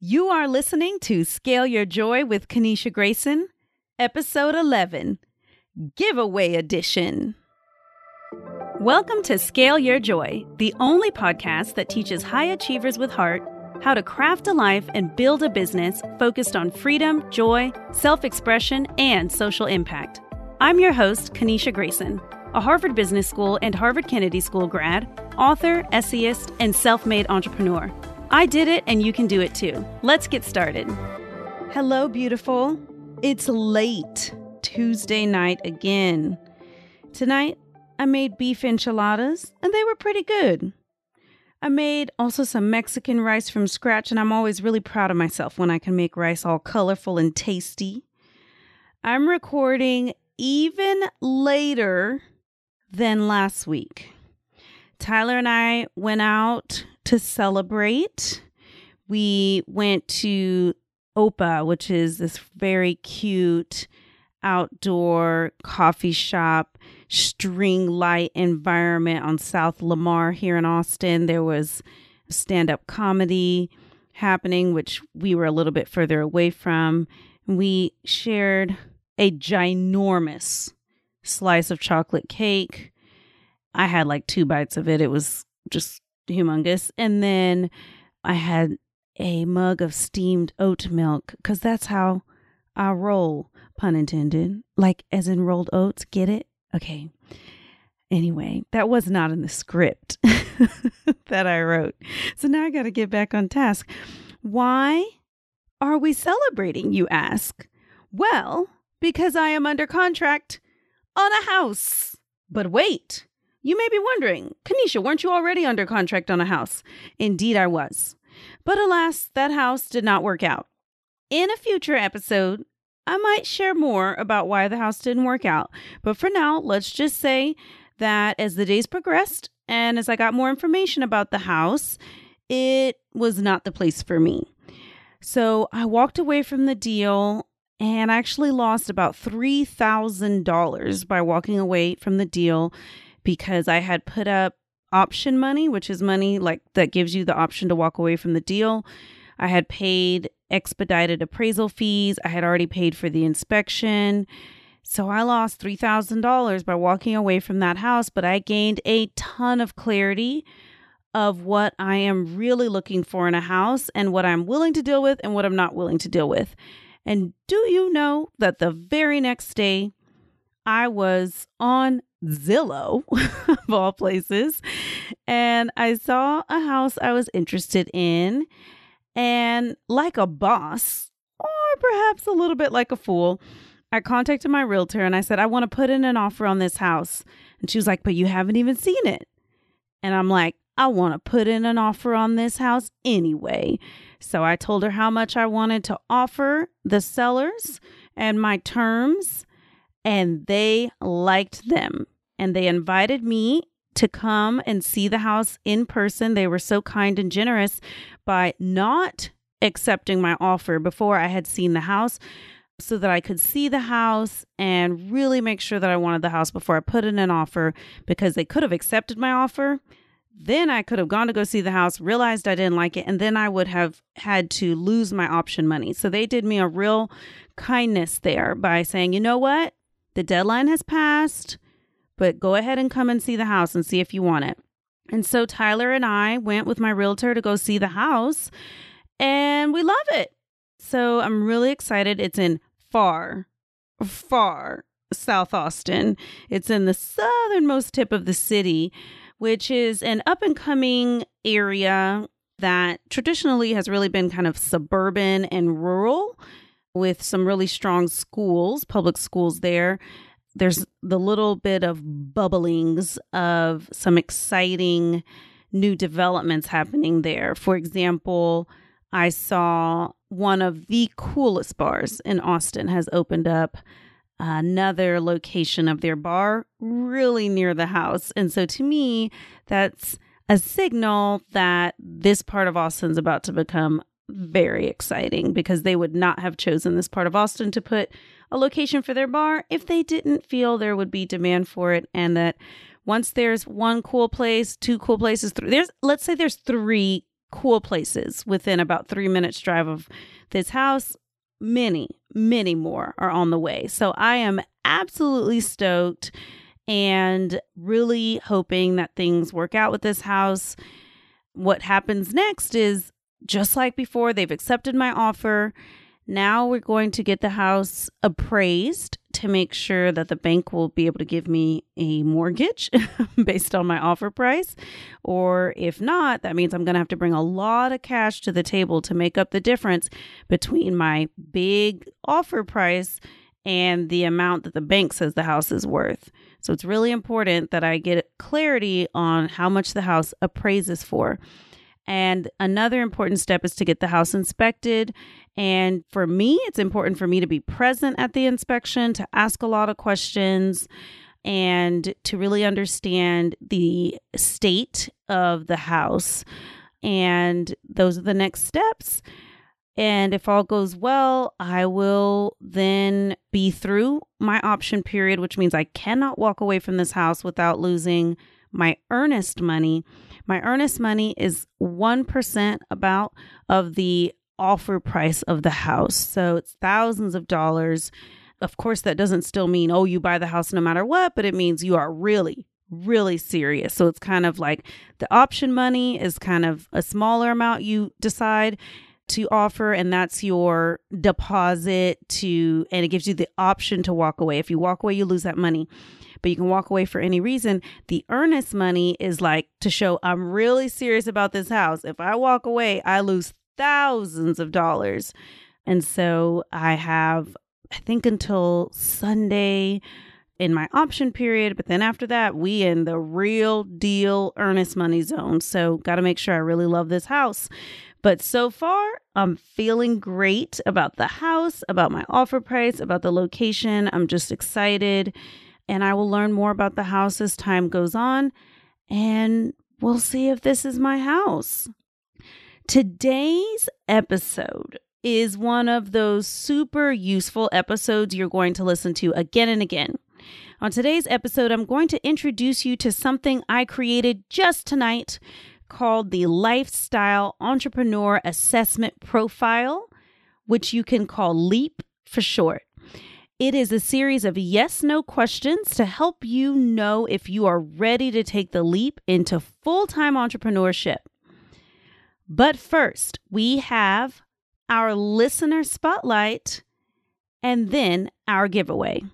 You are listening to Scale Your Joy with Kanisha Grayson, episode 11, Giveaway Edition. Welcome to Scale Your Joy, the only podcast that teaches high achievers with heart how to craft a life and build a business focused on freedom, joy, self expression, and social impact. I'm your host, Kanisha Grayson, a Harvard Business School and Harvard Kennedy School grad, author, essayist, and self made entrepreneur. I did it and you can do it too. Let's get started. Hello, beautiful. It's late Tuesday night again. Tonight, I made beef enchiladas and they were pretty good. I made also some Mexican rice from scratch, and I'm always really proud of myself when I can make rice all colorful and tasty. I'm recording even later than last week. Tyler and I went out to celebrate. We went to Opa, which is this very cute outdoor coffee shop, string light environment on South Lamar here in Austin. There was stand up comedy happening, which we were a little bit further away from. We shared a ginormous slice of chocolate cake. I had like two bites of it. It was just humongous. And then I had a mug of steamed oat milk because that's how I roll, pun intended. Like as in rolled oats, get it? Okay. Anyway, that was not in the script that I wrote. So now I got to get back on task. Why are we celebrating, you ask? Well, because I am under contract on a house. But wait, you may be wondering, Kanisha, weren't you already under contract on a house? Indeed, I was. But alas, that house did not work out. In a future episode, I might share more about why the house didn't work out. But for now, let's just say that as the days progressed and as I got more information about the house, it was not the place for me. So I walked away from the deal and I actually lost about $3,000 by walking away from the deal because I had put up option money, which is money like that gives you the option to walk away from the deal. I had paid expedited appraisal fees. I had already paid for the inspection. So I lost $3,000 by walking away from that house, but I gained a ton of clarity of what I am really looking for in a house and what I'm willing to deal with and what I'm not willing to deal with. And do you know that the very next day I was on Zillow, of all places, and I saw a house I was interested in. And like a boss, or perhaps a little bit like a fool, I contacted my realtor and I said, I want to put in an offer on this house. And she was like, But you haven't even seen it. And I'm like, I want to put in an offer on this house anyway. So I told her how much I wanted to offer the sellers and my terms, and they liked them. And they invited me to come and see the house in person. They were so kind and generous by not accepting my offer before I had seen the house so that I could see the house and really make sure that I wanted the house before I put in an offer because they could have accepted my offer. Then I could have gone to go see the house, realized I didn't like it, and then I would have had to lose my option money. So they did me a real kindness there by saying, you know what? The deadline has passed but go ahead and come and see the house and see if you want it. And so Tyler and I went with my realtor to go see the house and we love it. So I'm really excited. It's in far, far South Austin. It's in the southernmost tip of the city, which is an up and coming area that traditionally has really been kind of suburban and rural with some really strong schools, public schools there there's the little bit of bubblings of some exciting new developments happening there. For example, I saw one of the coolest bars in Austin has opened up another location of their bar really near the house. And so to me, that's a signal that this part of Austin's about to become very exciting because they would not have chosen this part of Austin to put a location for their bar if they didn't feel there would be demand for it and that once there's one cool place, two cool places, th- there's let's say there's three cool places within about three minutes drive of this house. Many, many more are on the way. So I am absolutely stoked and really hoping that things work out with this house. What happens next is just like before, they've accepted my offer. Now we're going to get the house appraised to make sure that the bank will be able to give me a mortgage based on my offer price. Or if not, that means I'm going to have to bring a lot of cash to the table to make up the difference between my big offer price and the amount that the bank says the house is worth. So it's really important that I get clarity on how much the house appraises for. And another important step is to get the house inspected. And for me, it's important for me to be present at the inspection, to ask a lot of questions, and to really understand the state of the house. And those are the next steps. And if all goes well, I will then be through my option period, which means I cannot walk away from this house without losing my earnest money. My earnest money is 1% about of the offer price of the house. So it's thousands of dollars. Of course, that doesn't still mean, oh, you buy the house no matter what, but it means you are really, really serious. So it's kind of like the option money is kind of a smaller amount you decide to offer and that's your deposit to and it gives you the option to walk away if you walk away you lose that money but you can walk away for any reason the earnest money is like to show i'm really serious about this house if i walk away i lose thousands of dollars and so i have i think until sunday in my option period but then after that we in the real deal earnest money zone so got to make sure i really love this house but so far, I'm feeling great about the house, about my offer price, about the location. I'm just excited. And I will learn more about the house as time goes on. And we'll see if this is my house. Today's episode is one of those super useful episodes you're going to listen to again and again. On today's episode, I'm going to introduce you to something I created just tonight called the Lifestyle Entrepreneur Assessment Profile, which you can call LEAP for short. It is a series of yes no questions to help you know if you are ready to take the leap into full time entrepreneurship. But first, we have our listener spotlight and then our giveaway.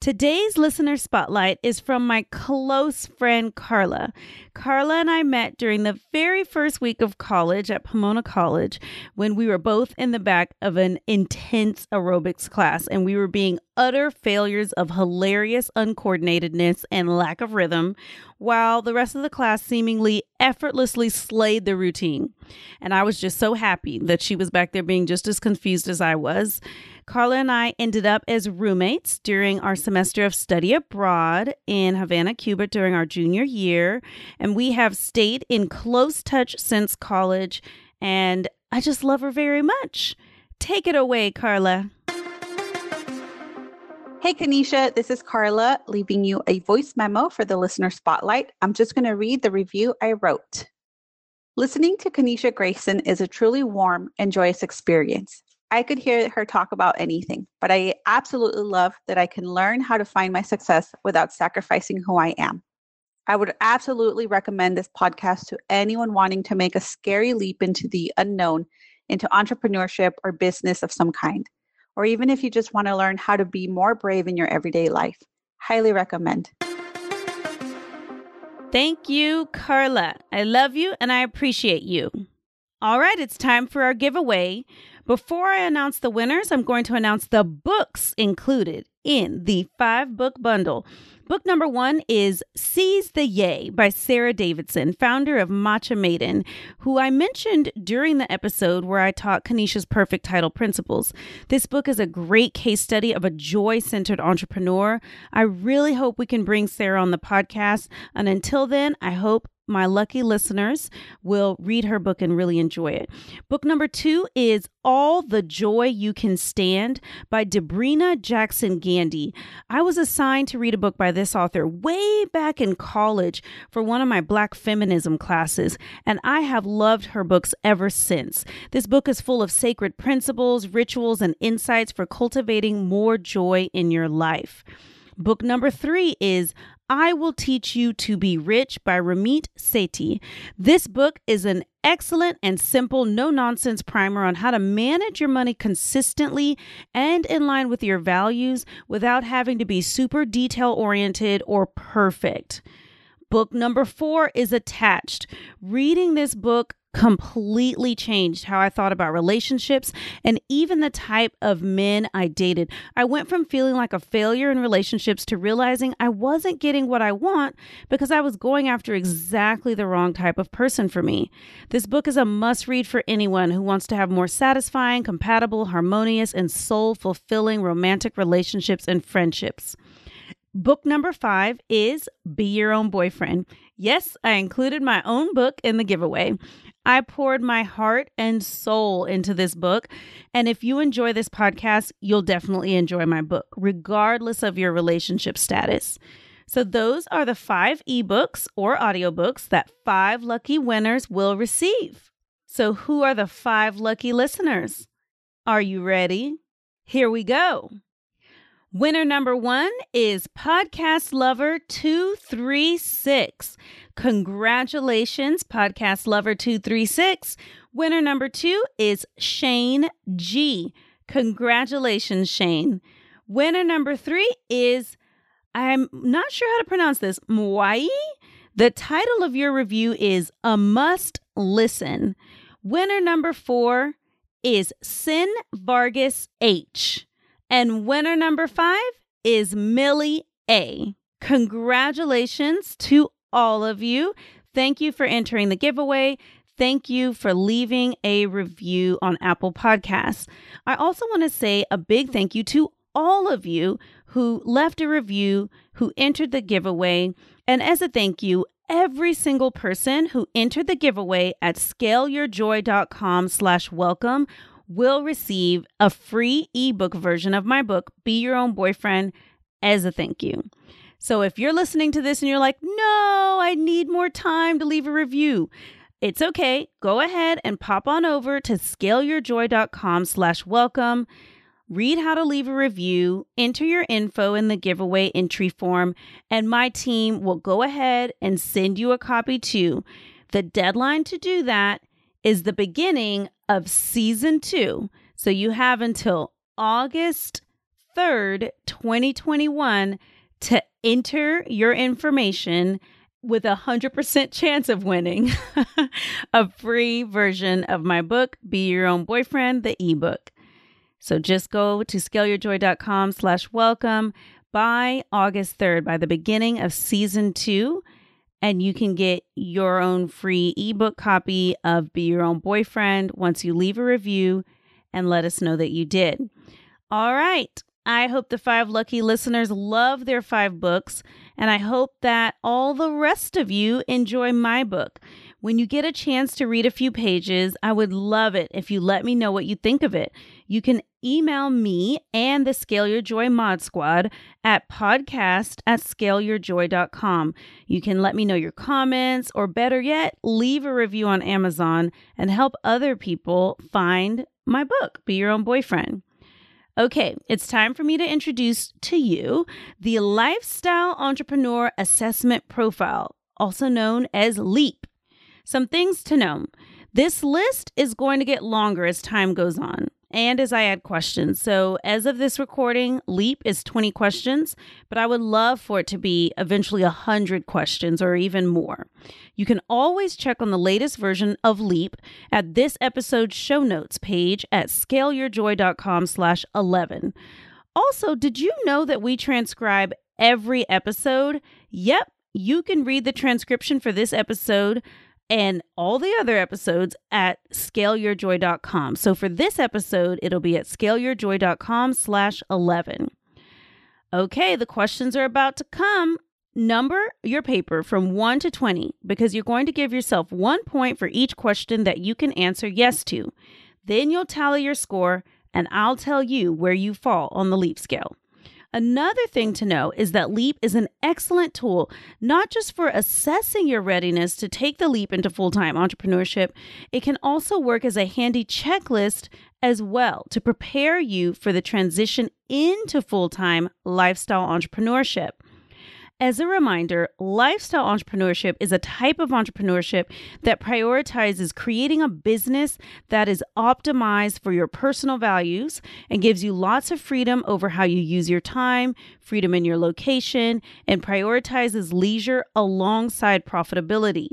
Today's listener spotlight is from my close friend Carla. Carla and I met during the very first week of college at Pomona College when we were both in the back of an intense aerobics class and we were being utter failures of hilarious uncoordinatedness and lack of rhythm, while the rest of the class seemingly effortlessly slayed the routine. And I was just so happy that she was back there being just as confused as I was. Carla and I ended up as roommates during our semester of study abroad in Havana, Cuba during our junior year. And we have stayed in close touch since college. And I just love her very much. Take it away, Carla. Hey, Kanisha, this is Carla leaving you a voice memo for the listener spotlight. I'm just going to read the review I wrote. Listening to Kanisha Grayson is a truly warm and joyous experience. I could hear her talk about anything, but I absolutely love that I can learn how to find my success without sacrificing who I am. I would absolutely recommend this podcast to anyone wanting to make a scary leap into the unknown, into entrepreneurship or business of some kind or even if you just want to learn how to be more brave in your everyday life. Highly recommend. Thank you, Carla. I love you and I appreciate you. All right, it's time for our giveaway. Before I announce the winners, I'm going to announce the books included in the five book bundle. Book number one is Seize the Yay by Sarah Davidson, founder of Matcha Maiden, who I mentioned during the episode where I taught Kanisha's perfect title principles. This book is a great case study of a joy centered entrepreneur. I really hope we can bring Sarah on the podcast. And until then, I hope my lucky listeners will read her book and really enjoy it. Book number two is All the Joy You Can Stand by Debrena Jackson Gandy. I was assigned to read a book by this author way back in college for one of my Black feminism classes, and I have loved her books ever since. This book is full of sacred principles, rituals, and insights for cultivating more joy in your life. Book number three is I Will Teach You to Be Rich by Ramit Sethi. This book is an excellent and simple, no nonsense primer on how to manage your money consistently and in line with your values without having to be super detail oriented or perfect. Book number four is attached. Reading this book completely changed how I thought about relationships and even the type of men I dated. I went from feeling like a failure in relationships to realizing I wasn't getting what I want because I was going after exactly the wrong type of person for me. This book is a must read for anyone who wants to have more satisfying, compatible, harmonious, and soul fulfilling romantic relationships and friendships. Book number five is Be Your Own Boyfriend. Yes, I included my own book in the giveaway. I poured my heart and soul into this book. And if you enjoy this podcast, you'll definitely enjoy my book, regardless of your relationship status. So, those are the five ebooks or audiobooks that five lucky winners will receive. So, who are the five lucky listeners? Are you ready? Here we go. Winner number one is Podcast Lover 236. Congratulations, Podcast Lover 236. Winner number two is Shane G. Congratulations, Shane. Winner number three is, I'm not sure how to pronounce this, Mwai. The title of your review is A Must Listen. Winner number four is Sin Vargas H. And winner number five is Millie A. Congratulations to all of you. Thank you for entering the giveaway. Thank you for leaving a review on Apple Podcasts. I also want to say a big thank you to all of you who left a review, who entered the giveaway. And as a thank you, every single person who entered the giveaway at scaleyourjoy.com slash welcome will receive a free ebook version of my book, Be Your Own Boyfriend, as a thank you. So if you're listening to this and you're like, no, I need more time to leave a review, it's okay. Go ahead and pop on over to scaleyourjoy.com slash welcome. Read how to leave a review, enter your info in the giveaway entry form, and my team will go ahead and send you a copy too. The deadline to do that is the beginning of season two. So you have until August 3rd, 2021 to enter your information with a 100% chance of winning a free version of my book, Be Your Own Boyfriend, the ebook. So just go to scaleyourjoy.com slash welcome by August 3rd, by the beginning of season two and you can get your own free ebook copy of Be Your Own Boyfriend once you leave a review and let us know that you did. All right. I hope the five lucky listeners love their five books, and I hope that all the rest of you enjoy my book. When you get a chance to read a few pages, I would love it if you let me know what you think of it. You can email me and the Scale Your Joy Mod Squad at podcast at scaleyourjoy.com. You can let me know your comments, or better yet, leave a review on Amazon and help other people find my book, Be Your Own Boyfriend. Okay, it's time for me to introduce to you the Lifestyle Entrepreneur Assessment Profile, also known as LEAP. Some things to know. This list is going to get longer as time goes on and as I add questions. So, as of this recording, LEAP is 20 questions, but I would love for it to be eventually 100 questions or even more. You can always check on the latest version of LEAP at this episode's show notes page at scaleyourjoy.com slash 11. Also, did you know that we transcribe every episode? Yep, you can read the transcription for this episode and all the other episodes at scaleyourjoy.com. So for this episode, it'll be at scaleyourjoy.com slash 11. Okay, the questions are about to come. Number your paper from 1 to 20 because you're going to give yourself one point for each question that you can answer yes to. Then you'll tally your score, and I'll tell you where you fall on the LEAP scale. Another thing to know is that LEAP is an excellent tool, not just for assessing your readiness to take the leap into full time entrepreneurship, it can also work as a handy checklist as well to prepare you for the transition into full time lifestyle entrepreneurship. As a reminder, lifestyle entrepreneurship is a type of entrepreneurship that prioritizes creating a business that is optimized for your personal values and gives you lots of freedom over how you use your time, freedom in your location, and prioritizes leisure alongside profitability.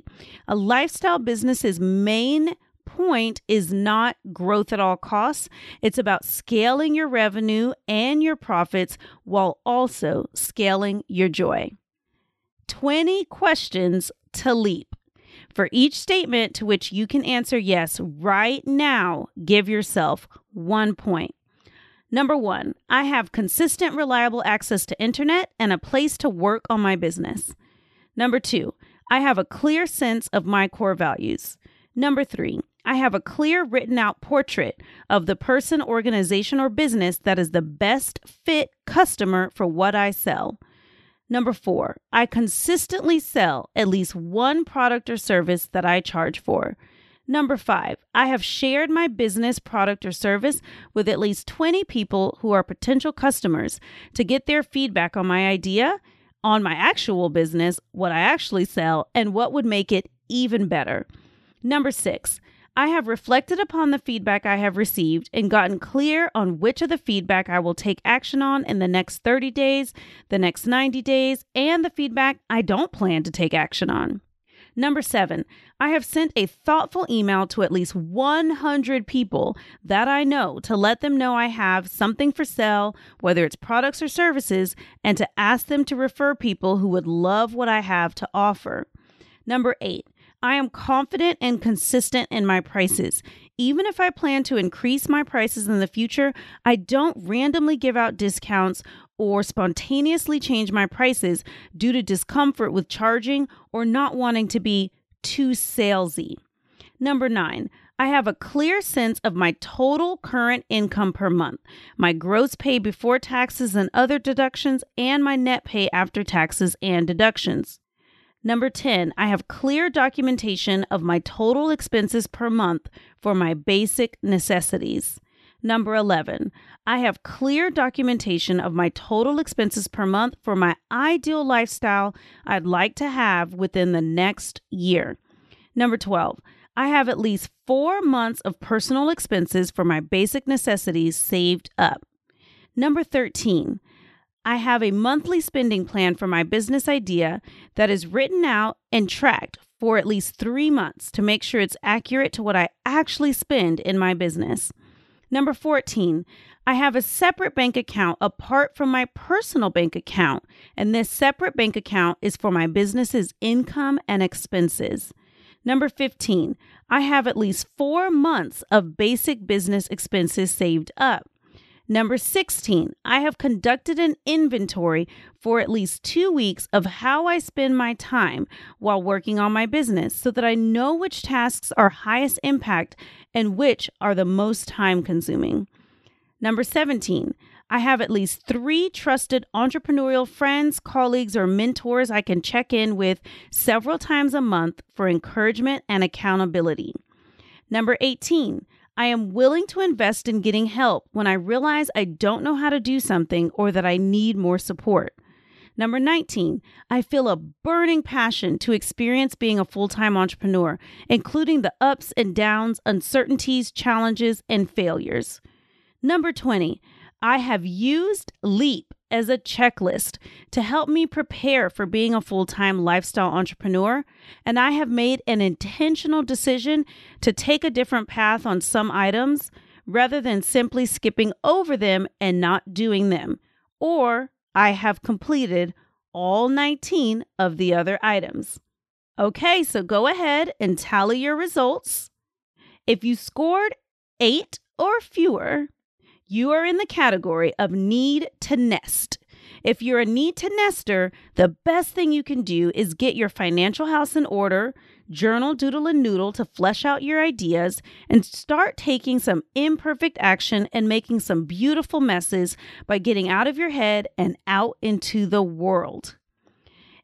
A lifestyle business's main point is not growth at all costs. It's about scaling your revenue and your profits while also scaling your joy. 20 questions to leap. For each statement to which you can answer yes right now, give yourself one point. Number one, I have consistent, reliable access to internet and a place to work on my business. Number two, I have a clear sense of my core values. Number three, I have a clear written out portrait of the person, organization, or business that is the best fit customer for what I sell. Number four, I consistently sell at least one product or service that I charge for. Number five, I have shared my business, product, or service with at least 20 people who are potential customers to get their feedback on my idea, on my actual business, what I actually sell, and what would make it even better. Number six, I have reflected upon the feedback I have received and gotten clear on which of the feedback I will take action on in the next 30 days, the next 90 days, and the feedback I don't plan to take action on. Number seven, I have sent a thoughtful email to at least 100 people that I know to let them know I have something for sale, whether it's products or services, and to ask them to refer people who would love what I have to offer. Number eight, I am confident and consistent in my prices. Even if I plan to increase my prices in the future, I don't randomly give out discounts or spontaneously change my prices due to discomfort with charging or not wanting to be too salesy. Number nine, I have a clear sense of my total current income per month, my gross pay before taxes and other deductions, and my net pay after taxes and deductions. Number 10, I have clear documentation of my total expenses per month for my basic necessities. Number 11, I have clear documentation of my total expenses per month for my ideal lifestyle I'd like to have within the next year. Number 12, I have at least four months of personal expenses for my basic necessities saved up. Number 13, I have a monthly spending plan for my business idea that is written out and tracked for at least three months to make sure it's accurate to what I actually spend in my business. Number 14, I have a separate bank account apart from my personal bank account, and this separate bank account is for my business's income and expenses. Number 15, I have at least four months of basic business expenses saved up. Number 16, I have conducted an inventory for at least two weeks of how I spend my time while working on my business so that I know which tasks are highest impact and which are the most time consuming. Number 17, I have at least three trusted entrepreneurial friends, colleagues, or mentors I can check in with several times a month for encouragement and accountability. Number 18, I am willing to invest in getting help when I realize I don't know how to do something or that I need more support. Number 19, I feel a burning passion to experience being a full time entrepreneur, including the ups and downs, uncertainties, challenges, and failures. Number 20, I have used Leap as a checklist to help me prepare for being a full time lifestyle entrepreneur. And I have made an intentional decision to take a different path on some items rather than simply skipping over them and not doing them. Or I have completed all 19 of the other items. Okay, so go ahead and tally your results. If you scored eight or fewer, you are in the category of need to nest. If you're a need to nester, the best thing you can do is get your financial house in order, journal, doodle, and noodle to flesh out your ideas, and start taking some imperfect action and making some beautiful messes by getting out of your head and out into the world.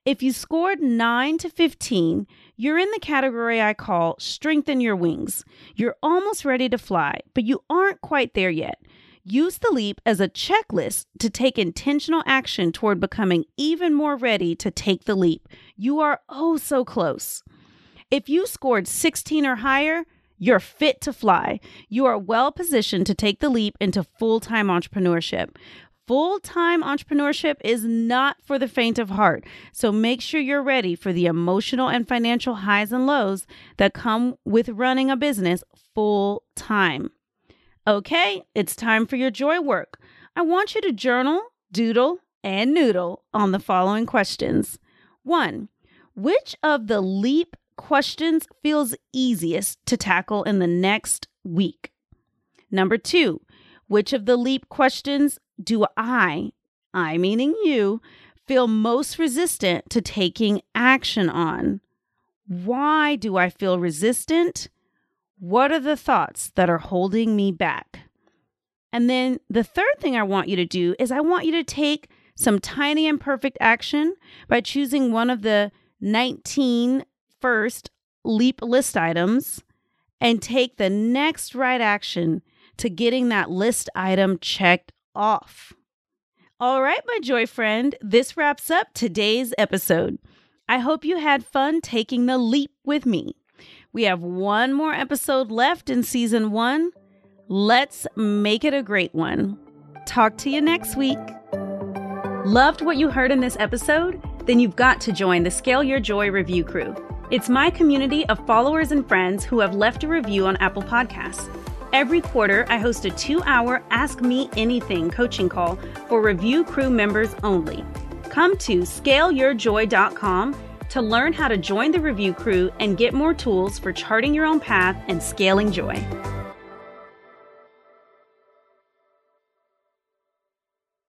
If you scored 9 to 15, you're in the category I call strengthen your wings. You're almost ready to fly, but you aren't quite there yet. Use the leap as a checklist to take intentional action toward becoming even more ready to take the leap. You are oh so close. If you scored 16 or higher, you're fit to fly. You are well positioned to take the leap into full time entrepreneurship. Full time entrepreneurship is not for the faint of heart, so make sure you're ready for the emotional and financial highs and lows that come with running a business full time. Okay, it's time for your joy work. I want you to journal, doodle, and noodle on the following questions. One, which of the LEAP questions feels easiest to tackle in the next week? Number two, which of the LEAP questions do I, I meaning you, feel most resistant to taking action on? Why do I feel resistant? What are the thoughts that are holding me back? And then the third thing I want you to do is I want you to take some tiny and perfect action by choosing one of the 19 first leap list items and take the next right action to getting that list item checked off. All right, my joy friend, this wraps up today's episode. I hope you had fun taking the leap with me. We have one more episode left in season one. Let's make it a great one. Talk to you next week. Loved what you heard in this episode? Then you've got to join the Scale Your Joy review crew. It's my community of followers and friends who have left a review on Apple Podcasts. Every quarter, I host a two hour Ask Me Anything coaching call for review crew members only. Come to scaleyourjoy.com to learn how to join the review crew and get more tools for charting your own path and scaling joy.